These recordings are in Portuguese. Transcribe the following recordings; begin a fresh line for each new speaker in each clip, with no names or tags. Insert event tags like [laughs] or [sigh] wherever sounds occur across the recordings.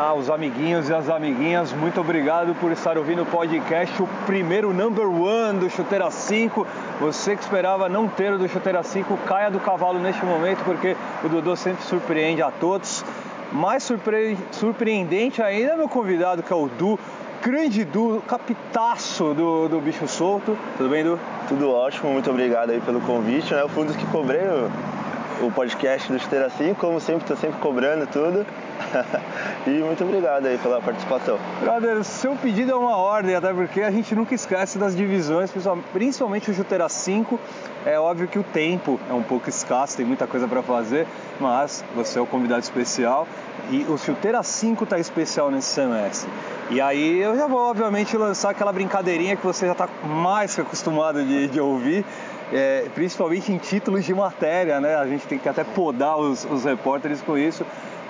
Ah, os amiguinhos e as amiguinhas, muito obrigado por estar ouvindo o podcast, o primeiro number one do Chuteira 5. Você que esperava não ter o do Chuteira 5, caia do cavalo neste momento, porque o Dodô sempre surpreende a todos. Mais surpre... surpreendente ainda é meu convidado, que é o Du, grande Du, capitaço do, do Bicho Solto. Tudo bem, Du?
Tudo ótimo, muito obrigado aí pelo convite. Né? Eu fui um dos que cobrei o, o podcast do Chuteira 5, como sempre, estou sempre cobrando tudo. [laughs] e muito obrigado aí pela participação.
Brother, seu pedido é uma ordem, até porque a gente nunca esquece das divisões, principalmente o Chuteira 5. É óbvio que o tempo é um pouco escasso, tem muita coisa para fazer, mas você é o convidado especial e o Chuteira 5 tá especial nesse semestre. E aí eu já vou, obviamente, lançar aquela brincadeirinha que você já está mais que acostumado de, de ouvir, é, principalmente em títulos de matéria, né? A gente tem que até podar os, os repórteres com isso.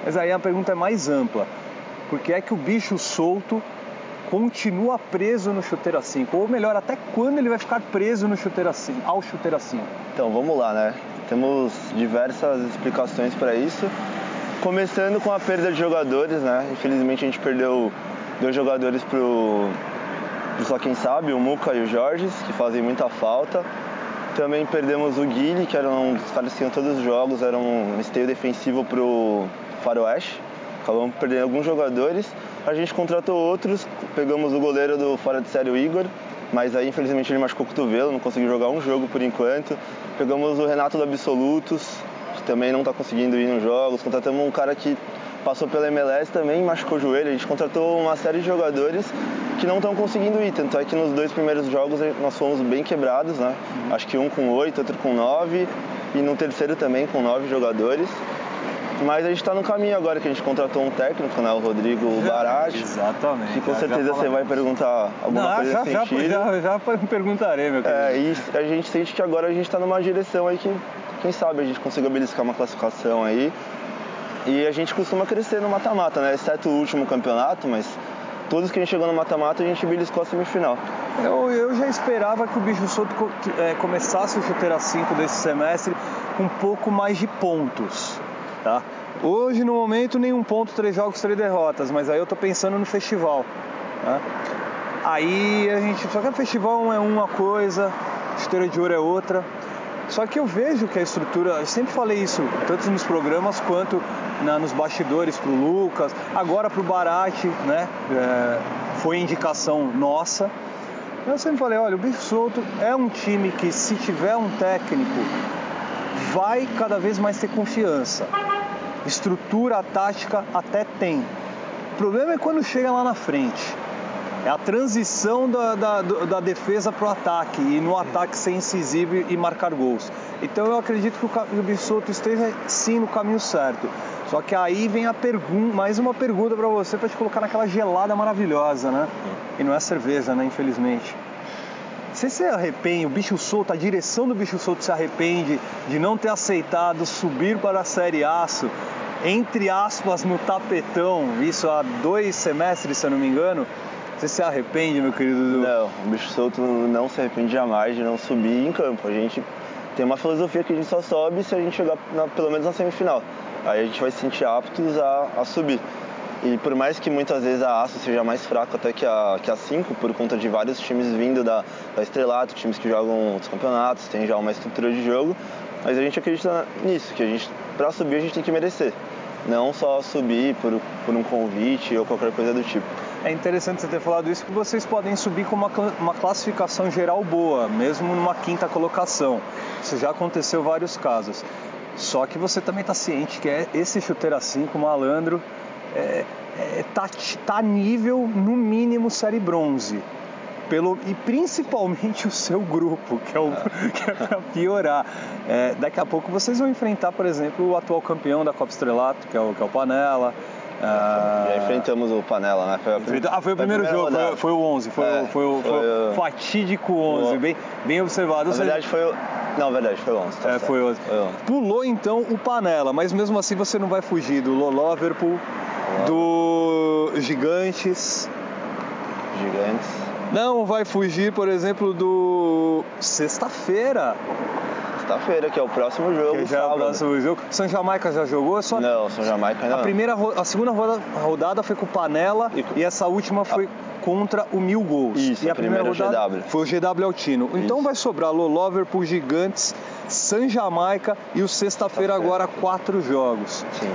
Mas aí a pergunta é mais ampla. Por que é que o bicho solto continua preso no chuteira 5? Ou melhor, até quando ele vai ficar preso no chuteira 5, ao chuteira 5?
Então vamos lá, né? Temos diversas explicações para isso. Começando com a perda de jogadores, né? Infelizmente a gente perdeu dois jogadores pro, pro só quem sabe, o Muca e o Jorge, que fazem muita falta. Também perdemos o Guile, que era um dos caras que todos os jogos, era um esteio defensivo pro Faroeste. Acabamos perdendo alguns jogadores. A gente contratou outros, pegamos o goleiro do fora de série, o Igor, mas aí infelizmente ele machucou o cotovelo, não conseguiu jogar um jogo por enquanto. Pegamos o Renato do Absolutos, que também não está conseguindo ir nos jogos. Contratamos um cara que passou pela MLS também, machucou o joelho. A gente contratou uma série de jogadores que não estão conseguindo ir. Tanto é que nos dois primeiros jogos nós fomos bem quebrados, né? Acho que um com oito, outro com nove, e no terceiro também com nove jogadores. Mas a gente está no caminho agora que a gente contratou um técnico, né? O Rodrigo Barati.
Exatamente.
Que com já, certeza você vai perguntar alguma
Não,
coisa
já,
nesse
já,
sentido.
Já, já perguntarei, meu querido.
É, e a gente sente que agora a gente está numa direção aí que, quem sabe, a gente consiga beliscar uma classificação aí. E a gente costuma crescer no mata-mata, né? Exceto o último campeonato, mas todos que a gente chegou no mata-mata a gente beliscou a semifinal.
Eu, eu já esperava que o Bicho Solto é, começasse o chuteira 5 desse semestre com um pouco mais de pontos. Tá? Hoje, no momento, nenhum ponto, três jogos, três derrotas, mas aí eu tô pensando no festival. Tá? Aí a gente. Só que o festival é uma coisa, esteira de ouro é outra. Só que eu vejo que a estrutura, eu sempre falei isso, tanto nos programas quanto na, nos bastidores pro Lucas, agora pro Barate, né? É, foi indicação nossa. Eu sempre falei, olha, o Bicho Solto é um time que se tiver um técnico, vai cada vez mais ter confiança. Estrutura, tática até tem. O problema é quando chega lá na frente. É a transição da, da, da defesa para o ataque e no ataque ser incisivo e marcar gols. Então eu acredito que o, Bissoto esteja sim no caminho certo. Só que aí vem a pergunta, mais uma pergunta para você para te colocar naquela gelada maravilhosa, né? E não é cerveja, né? Infelizmente. Você se arrepende, o bicho solto, a direção do bicho solto se arrepende de não ter aceitado subir para a Série Aço, entre aspas, no tapetão, isso há dois semestres, se eu não me engano. Você se arrepende, meu querido?
Não, o bicho solto não se arrepende jamais de não subir em campo. A gente tem uma filosofia que a gente só sobe se a gente chegar na, pelo menos na semifinal. Aí a gente vai se sentir aptos a, a subir. E por mais que muitas vezes a Aço seja mais fraca até que a, que a 5, por conta de vários times vindo da, da Estrelato, times que jogam outros campeonatos, tem já uma estrutura de jogo, mas a gente acredita nisso, que a gente, pra subir a gente tem que merecer. Não só subir por, por um convite ou qualquer coisa do tipo.
É interessante você ter falado isso, porque vocês podem subir com uma, uma classificação geral boa, mesmo numa quinta colocação. Isso já aconteceu vários casos. Só que você também está ciente que é esse chuteira 5, malandro, é, é, tá, tá nível no mínimo série bronze. Pelo, e principalmente o seu grupo, que é, o, [laughs] que é para piorar. É, daqui a pouco vocês vão enfrentar, por exemplo, o atual campeão da Copa Estrelato, que é o, que é o Panela.
Ah, Já enfrentamos o Panela, né?
Foi ah, foi o primeiro jogo, foi, foi, o 11, foi, é, foi, o, foi, o fatídico 11, o... bem, bem observado.
Na verdade foi o... Não, verdade, foi o 11. Tá
é, foi o 11. foi 11. Pulou então o Panela, mas mesmo assim você não vai fugir do Loloverpool, do Gigantes.
Gigantes.
Não vai fugir, por exemplo, do Sexta-feira.
sexta-feira, que é o próximo jogo.
Que já
sábado.
é o próximo jogo. São Jamaica já jogou? Só...
Não, São Jamaica ainda
A,
não.
primeira, a segunda rodada foi com o Panela e, e essa última foi contra o Mil Gols.
Isso,
e
a primeira
rodada
GW.
foi o GW Altino. Então
Isso.
vai sobrar Lolover por Gigantes, San Jamaica e o sexta-feira agora quatro jogos.
Sim.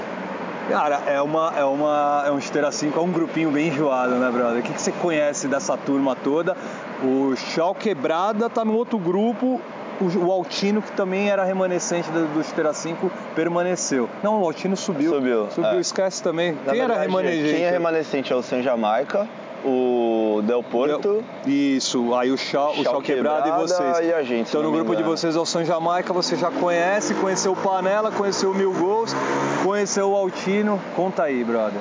Cara, é uma é uma é um Esteira 5, é um grupinho bem enjoado, né, brother? O que, que você conhece dessa turma toda? O Chal Quebrada tá no outro grupo, o, Altino, que também era remanescente do, do Esteira 5, permaneceu. Não, o Altino subiu.
Subiu,
Subiu,
é.
esquece também.
Na
Quem era
verdade,
remanescente?
Quem é remanescente é o San Jamaica, o Del Porto.
Isso, aí o Chal, o
Chal
e vocês.
e a gente,
então no grupo de vocês é o São Jamaica, você já conhece, conheceu o Panela, conheceu o Mil Gols, conheceu o Altino. Conta aí, brother.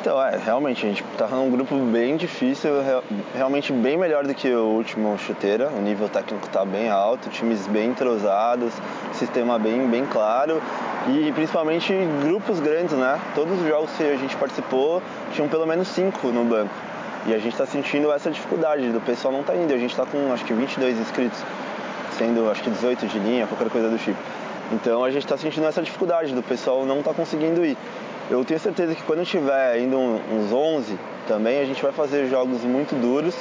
Então, é, realmente, a gente tá num grupo bem difícil, real- realmente bem melhor do que o último chuteira. O nível técnico tá bem alto, times bem entrosados, sistema bem, bem claro e principalmente grupos grandes, né? Todos os jogos que a gente participou tinham pelo menos cinco no banco. E a gente está sentindo essa dificuldade do pessoal não tá indo. A gente está com acho que 22 inscritos, sendo acho que 18 de linha, qualquer coisa do tipo. Então a gente está sentindo essa dificuldade do pessoal não tá conseguindo ir. Eu tenho certeza que quando tiver indo uns 11 também, a gente vai fazer jogos muito duros.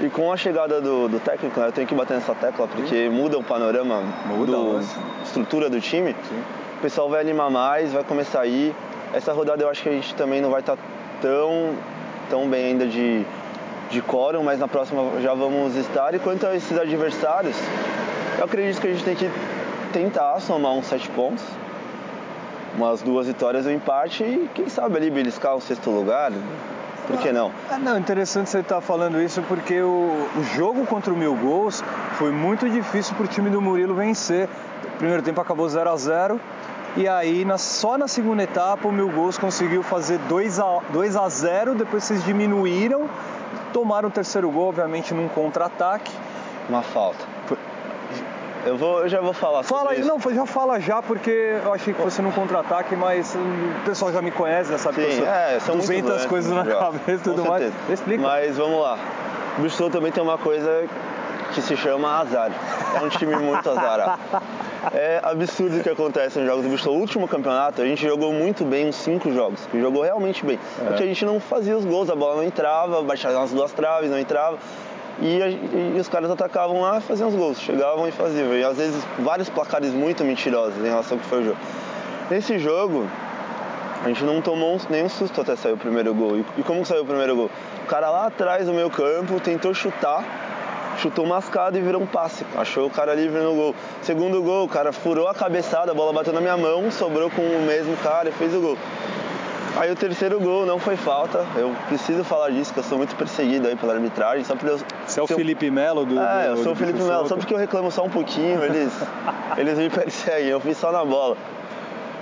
E com a chegada do, do técnico, né, eu tenho que bater nessa tecla porque muda o panorama,
Muda,
da
lógico.
estrutura do time.
Sim.
O pessoal vai animar mais, vai começar a ir. Essa rodada eu acho que a gente também não vai estar tão, tão bem ainda de, de quórum, mas na próxima já vamos estar. E quanto a esses adversários, eu acredito que a gente tem que tentar somar uns sete pontos. Umas duas vitórias e um empate e quem sabe ali beliscar o sexto lugar. Por que não?
Ah, não, interessante você estar falando isso porque o, o jogo contra o Mil Gols foi muito difícil para o time do Murilo vencer. O primeiro tempo acabou 0 a 0 e aí na- só na segunda etapa o Mil Gols conseguiu fazer 2 a, 2 a 0 depois vocês diminuíram, tomaram o terceiro gol, obviamente num contra-ataque.
Uma falta. Eu, vou, eu já vou falar sobre
Fala aí,
isso.
não, já fala já, porque eu achei que fosse num contra-ataque, mas o pessoal já me conhece, já sabe que
Sim,
eu sou
é, são
200
muitos anos
coisas na cabeça e tudo mais. Explica.
Mas vamos lá. O Bristol também tem uma coisa que se chama azar. É um time muito azarado. [laughs] É absurdo o que acontece nos jogos do Bristol. O último campeonato a gente jogou muito bem uns cinco jogos. Jogou realmente bem.
É.
Porque a gente não fazia os gols, a bola não entrava, baixava nas duas traves, não entrava. E, a- e os caras atacavam lá e faziam os gols. Chegavam e faziam. E às vezes vários placares muito mentirosos em relação ao que foi o jogo. Nesse jogo, a gente não tomou um- nenhum susto até sair o primeiro gol. E, e como saiu o primeiro gol? O cara lá atrás do meio campo tentou chutar, chutou mascado e virou um passe. Achou o cara livre no gol. Segundo gol, o cara furou a cabeçada, a bola bateu na minha mão, sobrou com o mesmo cara e fez o gol. Aí o terceiro gol não foi falta. Eu preciso falar disso, que eu sou muito perseguido aí pela arbitragem. Só por eu,
Você é o
eu-
Felipe Melo do.
é, eu sou o Felipe Melo. Só porque eu reclamo só um pouquinho, eles, [laughs] eles me perseguem. Eu fiz só na bola.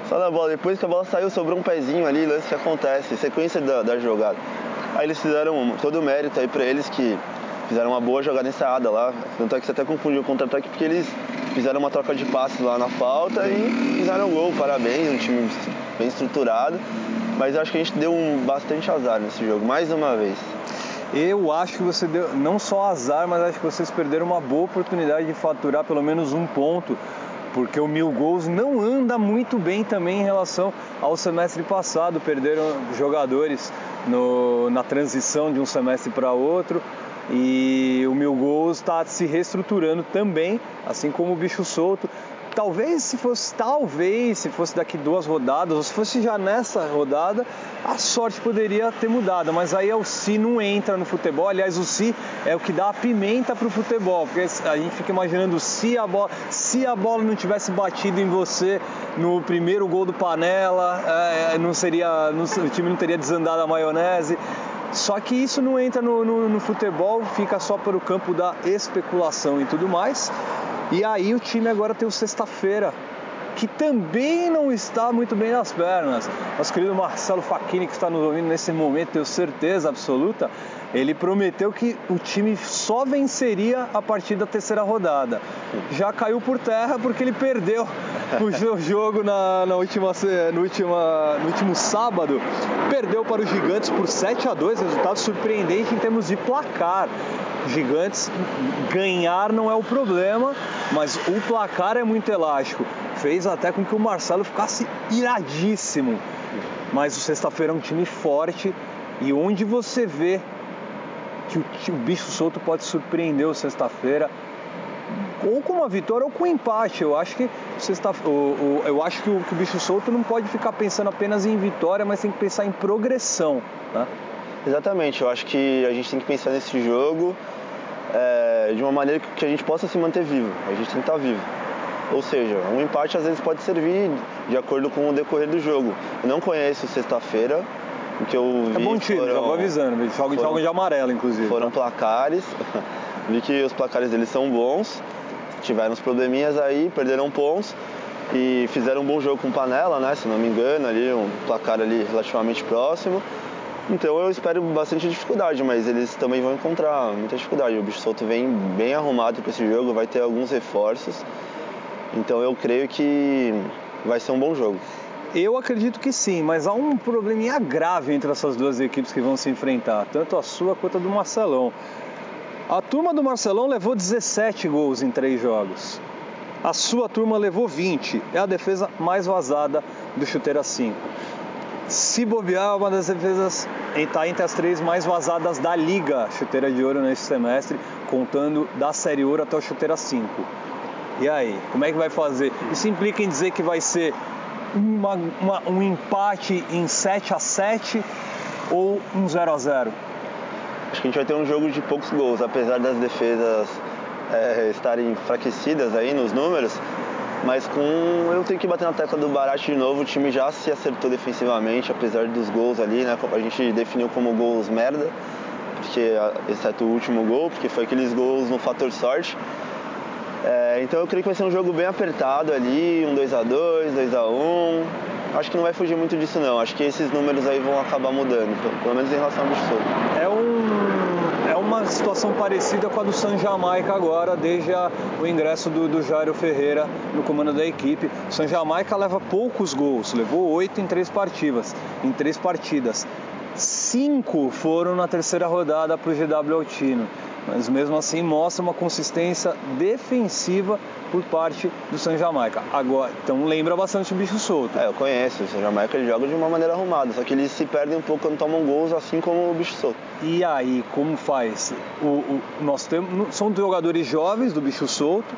Só na bola. Depois que a bola saiu, sobrou um pezinho ali, lance que acontece, sequência da, da jogada. Aí eles fizeram todo o mérito aí pra eles que fizeram uma boa jogada ensaiada lá. Tanto é que você até confundiu o contra-ataque porque eles fizeram uma troca de passes lá na falta e fizeram um gol. Parabéns, um time bem estruturado. Mas acho que a gente deu um bastante azar nesse jogo, mais uma vez.
Eu acho que você deu não só azar, mas acho que vocês perderam uma boa oportunidade de faturar pelo menos um ponto, porque o Mil Gols não anda muito bem também em relação ao semestre passado. Perderam jogadores no- na transição de um semestre para outro. E o Mil Gols está se reestruturando também, assim como o Bicho Solto. Talvez se fosse, talvez se fosse daqui duas rodadas, ou se fosse já nessa rodada, a sorte poderia ter mudado. Mas aí o Si não entra no futebol. Aliás, o Si é o que dá a pimenta para o futebol, porque a gente fica imaginando se a bola, se a bola não tivesse batido em você no primeiro gol do Panela, é, não seria, não- o time não teria desandado a maionese. Só que isso não entra no, no- no futebol, fica só para o campo da especulação e tudo mais. E aí o time agora tem o sexta-feira, que também não está muito bem nas pernas. Nosso querido Marcelo Facchini, que está nos ouvindo nesse momento, tenho certeza absoluta, ele prometeu que o time só venceria a partir da terceira rodada. Já caiu por terra porque ele perdeu [laughs] o jo- jogo na, na última, no, última, no último sábado. Perdeu para os Gigantes por 7 a 2 resultado surpreendente em termos de placar. gigantes, ganhar não é o problema, mas o placar é muito elástico. Fez até com que o Marcelo ficasse iradíssimo. Mas o sexta-feira é um time forte e onde você vê que o, que o bicho solto pode surpreender o sexta-feira ou com uma vitória ou com um empate. Eu acho que está, o, o, eu acho que o, que o, bicho solto não pode ficar pensando apenas em vitória, mas tem que pensar em progressão. Né?
Exatamente. Eu acho que a gente tem que pensar nesse jogo é, de uma maneira que a gente possa se manter vivo. A gente tem que estar vivo. Ou seja, um empate às vezes pode servir de acordo com o decorrer do jogo. Eu não conheço sexta-feira, o que eu vi.
É bom time, foram, já vou avisando. Jogam, jogam de amarelo, inclusive.
Foram tá? placares. [laughs] vi que os placares deles são bons tiveram uns probleminhas aí, perderam pontos e fizeram um bom jogo com panela, né? Se não me engano, ali, um placar ali relativamente próximo. Então eu espero bastante dificuldade, mas eles também vão encontrar muita dificuldade. O bicho solto vem bem arrumado para esse jogo, vai ter alguns reforços. Então eu creio que vai ser um bom jogo.
Eu acredito que sim, mas há um probleminha grave entre essas duas equipes que vão se enfrentar, tanto a sua quanto a do Marcelão. A turma do Marcelão levou 17 gols em três jogos. A sua turma levou 20. É a defesa mais vazada do Chuteira 5. Se bobear, é uma das defesas está entre as três mais vazadas da liga Chuteira de Ouro neste semestre, contando da Série Ouro até o Chuteira 5. E aí, como é que vai fazer? Isso implica em dizer que vai ser uma, uma, um empate em 7 a 7 ou um 0 a 0
Acho que a gente vai ter um jogo de poucos gols, apesar das defesas é, estarem enfraquecidas aí nos números. Mas com. Eu tenho que bater na tecla do Barate de novo, o time já se acertou defensivamente, apesar dos gols ali, né? A gente definiu como gols merda, porque, exceto o último gol, porque foi aqueles gols no fator sorte. É, então eu creio que vai ser um jogo bem apertado ali, um 2x2, 2x1. Acho que não vai fugir muito disso não. Acho que esses números aí vão acabar mudando, pelo menos em relação ao bicho
É um é uma situação parecida com a do San Jamaica agora, desde a, o ingresso do, do Jairo Ferreira no comando da equipe. O San Jamaica leva poucos gols, levou oito em três partidas, em três partidas. Cinco foram na terceira rodada para o GW Altino mas mesmo assim mostra uma consistência defensiva por parte do San Jamaica. Agora, então lembra bastante o bicho solto.
É, eu conheço, o San Jamaica ele joga de uma maneira arrumada, só que eles se perdem um pouco quando tomam gols, assim como o bicho solto.
E aí, como faz? O, o nós temos, são jogadores jovens do bicho solto,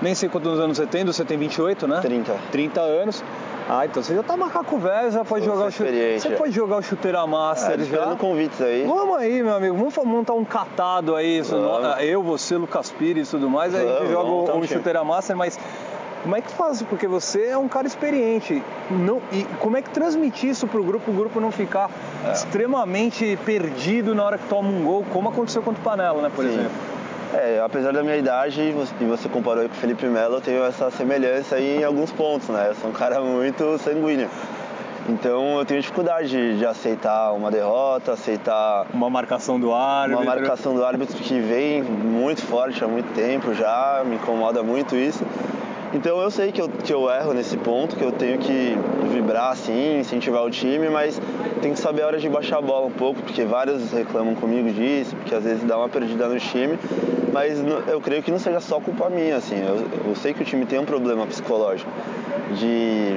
nem sei quantos anos você tem, você tem 28, né?
30.
30 anos. Ah, então você já tá macaco velho, já pode jogar o chuteiro. Você pode jogar o chuteira master
é,
já.
convites aí.
Vamos aí, meu amigo. Vamos montar um catado aí. Eu, você, Lucas Pires e tudo mais. Aí a gente joga o, o chuteira master, mas como é que faz? Porque você é um cara experiente. Não, e como é que transmitir isso pro grupo? O grupo não ficar é. extremamente perdido na hora que toma um gol, como aconteceu contra o Panela, né, por Sim. exemplo.
É, apesar da minha idade, e você comparou aí com o Felipe Melo, eu tenho essa semelhança aí em alguns pontos, né? Eu sou um cara [laughs] muito sanguíneo. Então eu tenho dificuldade de, de, aceitar uma derrota, aceitar.
Uma marcação do árbitro.
Uma marcação do árbitro que vem muito forte há muito tempo já, me incomoda muito isso. Então eu sei que eu, que eu erro nesse ponto, que eu tenho que vibrar assim, incentivar o time, mas tem que saber a hora de baixar a bola um pouco, porque vários reclamam comigo disso, porque às vezes dá uma perdida no time, mas eu creio que não seja só culpa minha, assim. Eu, eu sei que o time tem um problema psicológico de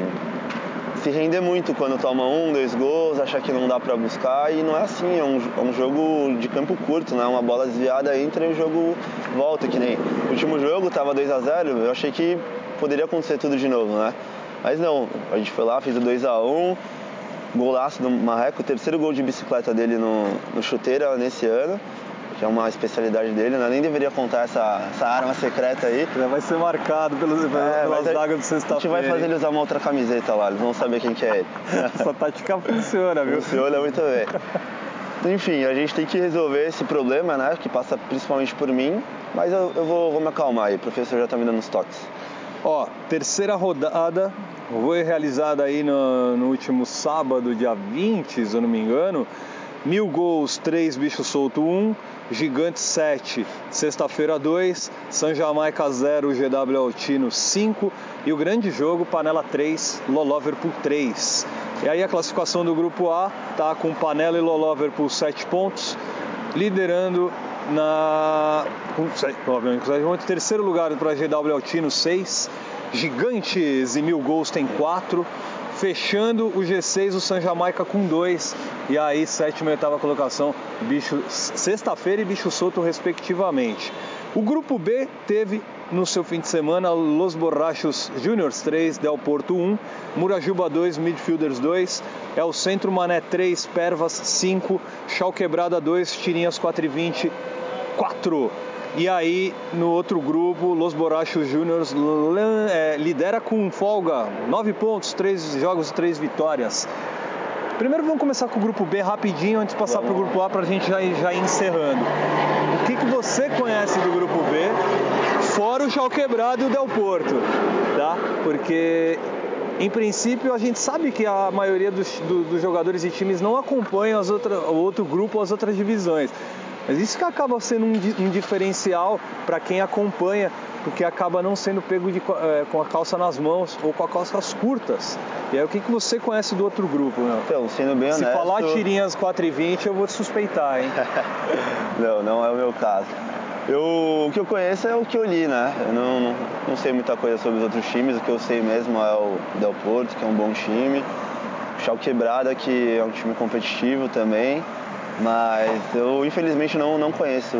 se render muito quando toma um, dois gols, achar que não dá para buscar e não é assim, é um, é um jogo de campo curto, né? Uma bola desviada entra e o jogo volta, que nem o último jogo tava 2 a 0 eu achei que poderia acontecer tudo de novo, né? Mas não, a gente foi lá, fez o 2 a 1 golaço do Marreco, o terceiro gol de bicicleta dele no, no chuteira nesse ano que é uma especialidade dele, né? Nem deveria contar essa, essa arma secreta aí.
Já vai ser marcado pelos, é, pelas zagas do sexta-feira.
A gente vai fazer ele usar uma outra camiseta lá, eles vão saber quem que é ele. [laughs]
essa tática funciona, viu?
Funciona muito bem. Enfim, a gente tem que resolver esse problema, né? Que passa principalmente por mim, mas eu, eu vou, vou me acalmar aí, o professor já tá me dando os toques.
Ó, terceira rodada foi realizada aí no, no último sábado, dia 20, se eu não me engano. Mil gols, 3 bichos solto 1, Gigante 7, sexta-feira 2, San Jamaica 0, GW Altino 5 e o grande jogo Panela 3, Loloverpool 3. E aí a classificação do grupo A tá com Panela e Loloverpool 7 pontos, liderando na. Obviamente, terceiro lugar para GW Altino, 6. Gigantes e Mil Gols tem 4. Fechando o G6, o San Jamaica com 2. E aí, sétima e oitava colocação, bicho sexta-feira e bicho solto, respectivamente. O grupo B teve no seu fim de semana Los Borrachos Juniors 3, Del Porto 1, Murajuba 2, Midfielders 2, El Centro Mané 3, Pervas 5, Chau Quebrada 2, Tirinhas 4 e 20 4. E aí, no outro grupo, Los Borrachos Juniors é, lidera com folga, 9 pontos, 3 jogos e 3 vitórias. Primeiro vamos começar com o grupo B rapidinho, antes de passar para o grupo A para a gente já, já ir encerrando. O que, que você conhece do grupo B, fora o Chal Quebrado e o Del Porto, tá? Porque em princípio, a gente sabe que a maioria dos, do, dos jogadores e times não acompanham as outra, o outro grupo ou as outras divisões. Mas isso que acaba sendo um, um diferencial para quem acompanha, porque acaba não sendo pego de, é, com a calça nas mãos ou com as calças curtas. E aí, o que, que você conhece do outro grupo, meu?
Então, sendo bem
Se
honesto...
falar tirinhas 4 e 20, eu vou te suspeitar, hein? [laughs]
não, não é o meu caso. Eu, o que eu conheço é o que eu li, né? Eu não, não, não, sei muita coisa sobre os outros times, o que eu sei mesmo é o Del Porto, que é um bom time, o Chal Quebrada, que é um time competitivo também, mas eu infelizmente não, não conheço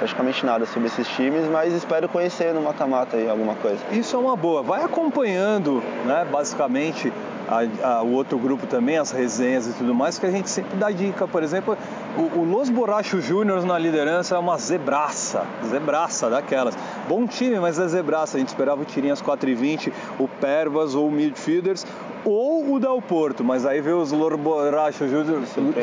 praticamente nada sobre esses times, mas espero conhecer no mata-mata aí alguma coisa.
Isso é uma boa. Vai acompanhando, né, basicamente, a, a, o outro grupo também, as resenhas e tudo mais, que a gente sempre dá dica. Por exemplo, o, o Los Borrachos Júnior na liderança é uma zebraça, zebraça daquelas. Bom time, mas é zebraça. A gente esperava o Tirinhas 4 e 20, o Pervas ou o Midfielders ou o Del Porto, mas aí veio os Los Borrachos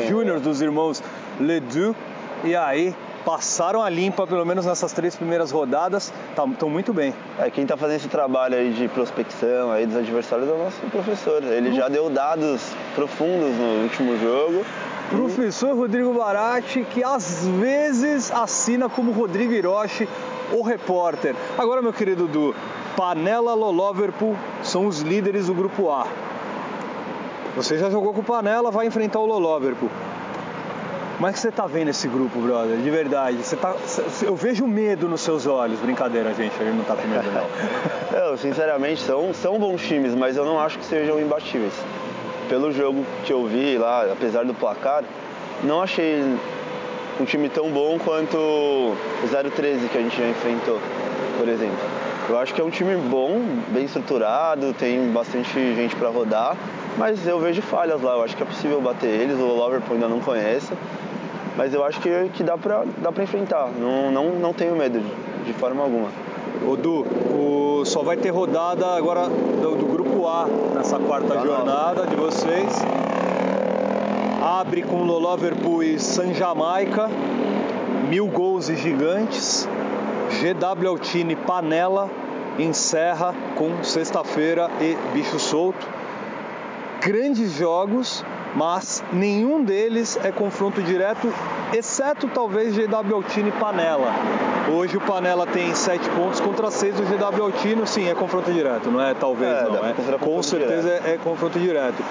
Júnior dos irmãos Ledoux e aí passaram a limpa, pelo menos nessas três primeiras rodadas, estão tá, muito bem.
É, quem está fazendo esse trabalho aí de prospecção aí dos adversários é o nosso professor. Ele já deu dados profundos no último jogo.
Professor Rodrigo Barati, que às vezes assina como Rodrigo Hiroshi, o repórter. Agora, meu querido Du, Panela Loloverpool são os líderes do grupo A. Você já jogou com Panela, vai enfrentar o. Como é que você tá vendo esse grupo, brother? De verdade. Você tá, eu vejo medo nos seus olhos. Brincadeira, gente. Ele não tá com medo, não. [laughs]
eu, sinceramente, são, são bons times, mas eu não acho que sejam imbatíveis. Pelo jogo que eu vi lá, apesar do placar, não achei um time tão bom quanto o 013 que a gente já enfrentou, por exemplo. Eu acho que é um time bom, bem estruturado, tem bastante gente para rodar, mas eu vejo falhas lá. Eu acho que é possível bater eles. O Liverpool ainda não conhece, mas eu acho que, que dá para dá pra enfrentar. Não, não, não tenho medo de, de forma alguma.
Ô Du, o, só vai ter rodada agora do, do grupo A nessa quarta tá jornada nossa. de vocês. Abre com Loloverpool e San Jamaica, mil gols e gigantes. GW Altini Panela encerra com sexta-feira e bicho solto. Grandes jogos mas nenhum deles é confronto direto, exceto talvez GW Altino e Panela. Hoje o Panela tem 7 pontos contra 6 do GW Altino, sim, é confronto direto, não é? Talvez é, não, é, com certeza é, é, confronto direto.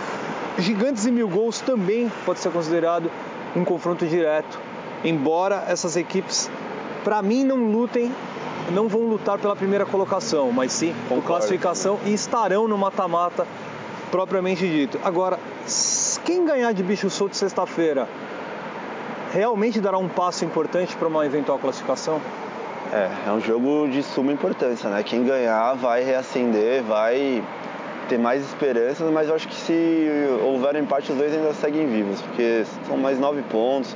Gigantes e Mil Gols também pode ser considerado um confronto direto, embora essas equipes, para mim, não lutem não vão lutar pela primeira colocação, mas sim por classificação e estarão no mata-mata propriamente dito. Agora, quem ganhar de bicho solto sexta-feira realmente dará um passo importante para uma eventual classificação?
É, é um jogo de suma importância, né? Quem ganhar vai reacender, vai ter mais esperanças, mas eu acho que se houver um empate, os dois ainda seguem vivos, porque são mais nove pontos.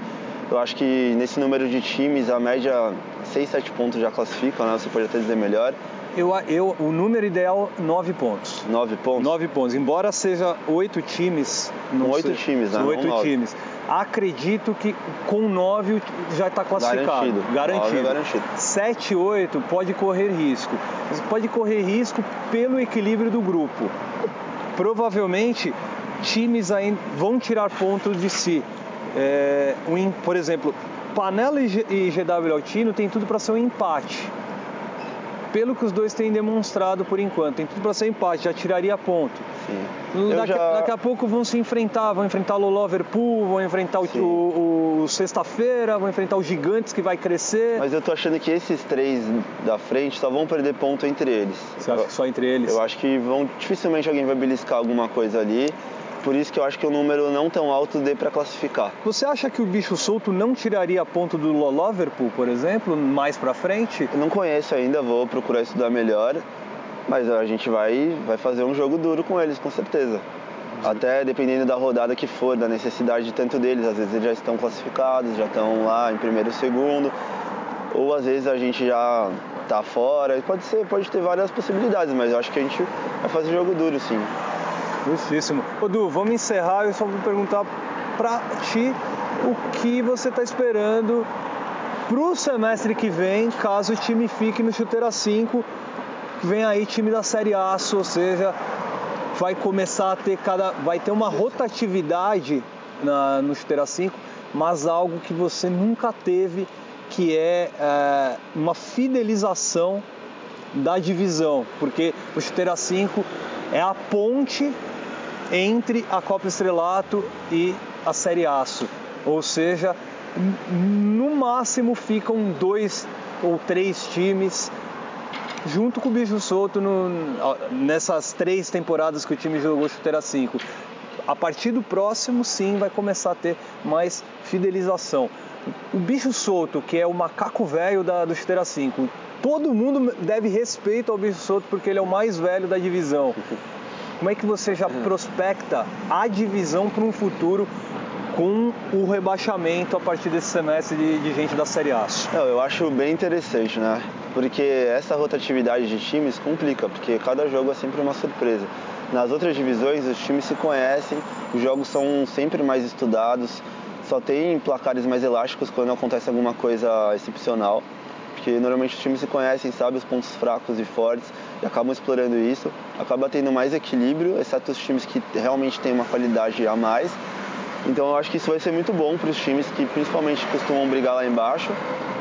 Eu acho que nesse número de times, a média 6, 7 pontos já classificam, né? Você pode até dizer melhor.
Eu, eu, o número ideal, nove pontos.
Nove pontos?
Nove pontos. Embora seja oito times.
Não oito times, né?
Oito times. Acredito que com nove já está classificado.
Garantido. Garantido.
É garantido. Sete, oito pode correr risco. Pode correr risco pelo equilíbrio do grupo. Provavelmente times ainda vão tirar pontos de si. É, um, por exemplo, Panela e GW Altino tem tudo para ser um empate pelo que os dois têm demonstrado por enquanto, tem tudo para ser empate, já tiraria ponto.
Sim.
Daqui,
já...
daqui, a pouco vão se enfrentar, vão enfrentar o Liverpool, vão enfrentar o, o, o sexta-feira, vão enfrentar os gigantes que vai crescer.
Mas eu tô achando que esses três da frente só vão perder ponto entre eles.
Você acha que só entre eles?
Eu acho que vão dificilmente alguém vai beliscar alguma coisa ali. Por isso que eu acho que o número não tão alto dê para classificar.
Você acha que o bicho solto não tiraria ponto do Liverpool, por exemplo, mais para frente?
Eu não conheço ainda, vou procurar estudar melhor. Mas a gente vai, vai fazer um jogo duro com eles, com certeza. Até dependendo da rodada que for, da necessidade de tanto deles. Às vezes eles já estão classificados, já estão lá em primeiro ou segundo. Ou às vezes a gente já tá fora. Pode ser, pode ter várias possibilidades, mas eu acho que a gente vai fazer jogo duro, sim.
Justíssimo. Ô Du, vamos encerrar. Eu só vou perguntar para ti o que você está esperando pro semestre que vem, caso o time fique no chuteira 5, que vem aí time da Série A, ou seja, vai começar a ter cada. vai ter uma rotatividade na, no chuteira 5, mas algo que você nunca teve, que é, é uma fidelização da divisão, porque o chuteira 5 é a ponte entre a Copa Estrelato e a Série Aço. Ou seja, no máximo ficam dois ou três times junto com o Bicho Solto no, nessas três temporadas que o time jogou Chuteira 5. A partir do próximo, sim, vai começar a ter mais fidelização. O Bicho Solto, que é o macaco velho da, do Chuteira 5, todo mundo deve respeito ao Bicho Solto porque ele é o mais velho da divisão. Como é que você já prospecta a divisão para um futuro com o rebaixamento a partir desse semestre de, de gente da Série A?
Eu acho bem interessante, né? Porque essa rotatividade de times complica, porque cada jogo é sempre uma surpresa. Nas outras divisões, os times se conhecem, os jogos são sempre mais estudados, só tem placares mais elásticos quando acontece alguma coisa excepcional porque normalmente os times se conhecem, sabem os pontos fracos e fortes acabam explorando isso, acaba tendo mais equilíbrio, exceto os times que realmente têm uma qualidade a mais. Então eu acho que isso vai ser muito bom para os times que principalmente costumam brigar lá embaixo,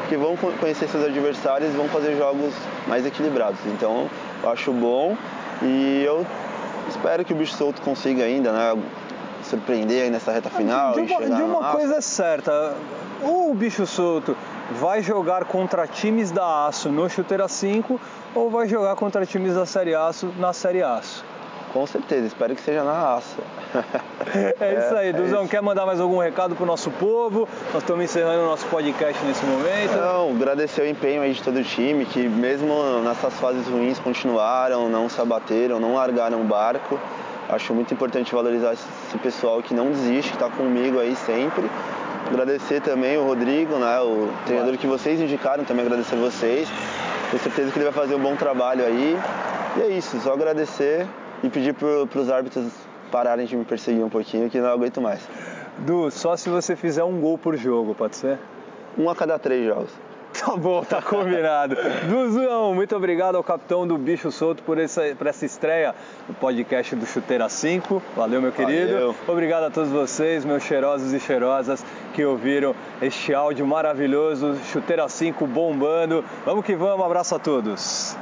que vão conhecer seus adversários e vão fazer jogos mais equilibrados. Então eu acho bom e eu espero que o bicho solto consiga ainda, né? surpreender aí nessa reta final.
De, uma, de uma coisa é certa, o bicho solto vai jogar contra times da Aço no Chuteira 5 ou vai jogar contra times da Série Aço na Série Aço?
Com certeza, espero que seja na Aço. [laughs]
é isso aí, é, Duzão. É Quer mandar mais algum recado pro nosso povo? Nós estamos encerrando o nosso podcast nesse momento.
Não, agradecer o empenho aí de todo o time, que mesmo nessas fases ruins continuaram, não se abateram, não largaram o barco. Acho muito importante valorizar esse pessoal que não desiste, que está comigo aí sempre. Agradecer também o Rodrigo, né, o treinador que vocês indicaram, também agradecer vocês. Tenho certeza que ele vai fazer um bom trabalho aí. E é isso, só agradecer e pedir para os árbitros pararem de me perseguir um pouquinho, que não aguento mais.
Du, só se você fizer um gol por jogo, pode ser?
Um a cada três jogos.
Tá bom, tá combinado. Duzão, muito obrigado ao capitão do Bicho Solto por essa, por essa estreia no podcast do Chuteira 5. Valeu, meu querido.
Valeu.
Obrigado a todos vocês, meus cheirosos e cheirosas, que ouviram este áudio maravilhoso. Chuteira 5 bombando. Vamos que vamos, abraço a todos.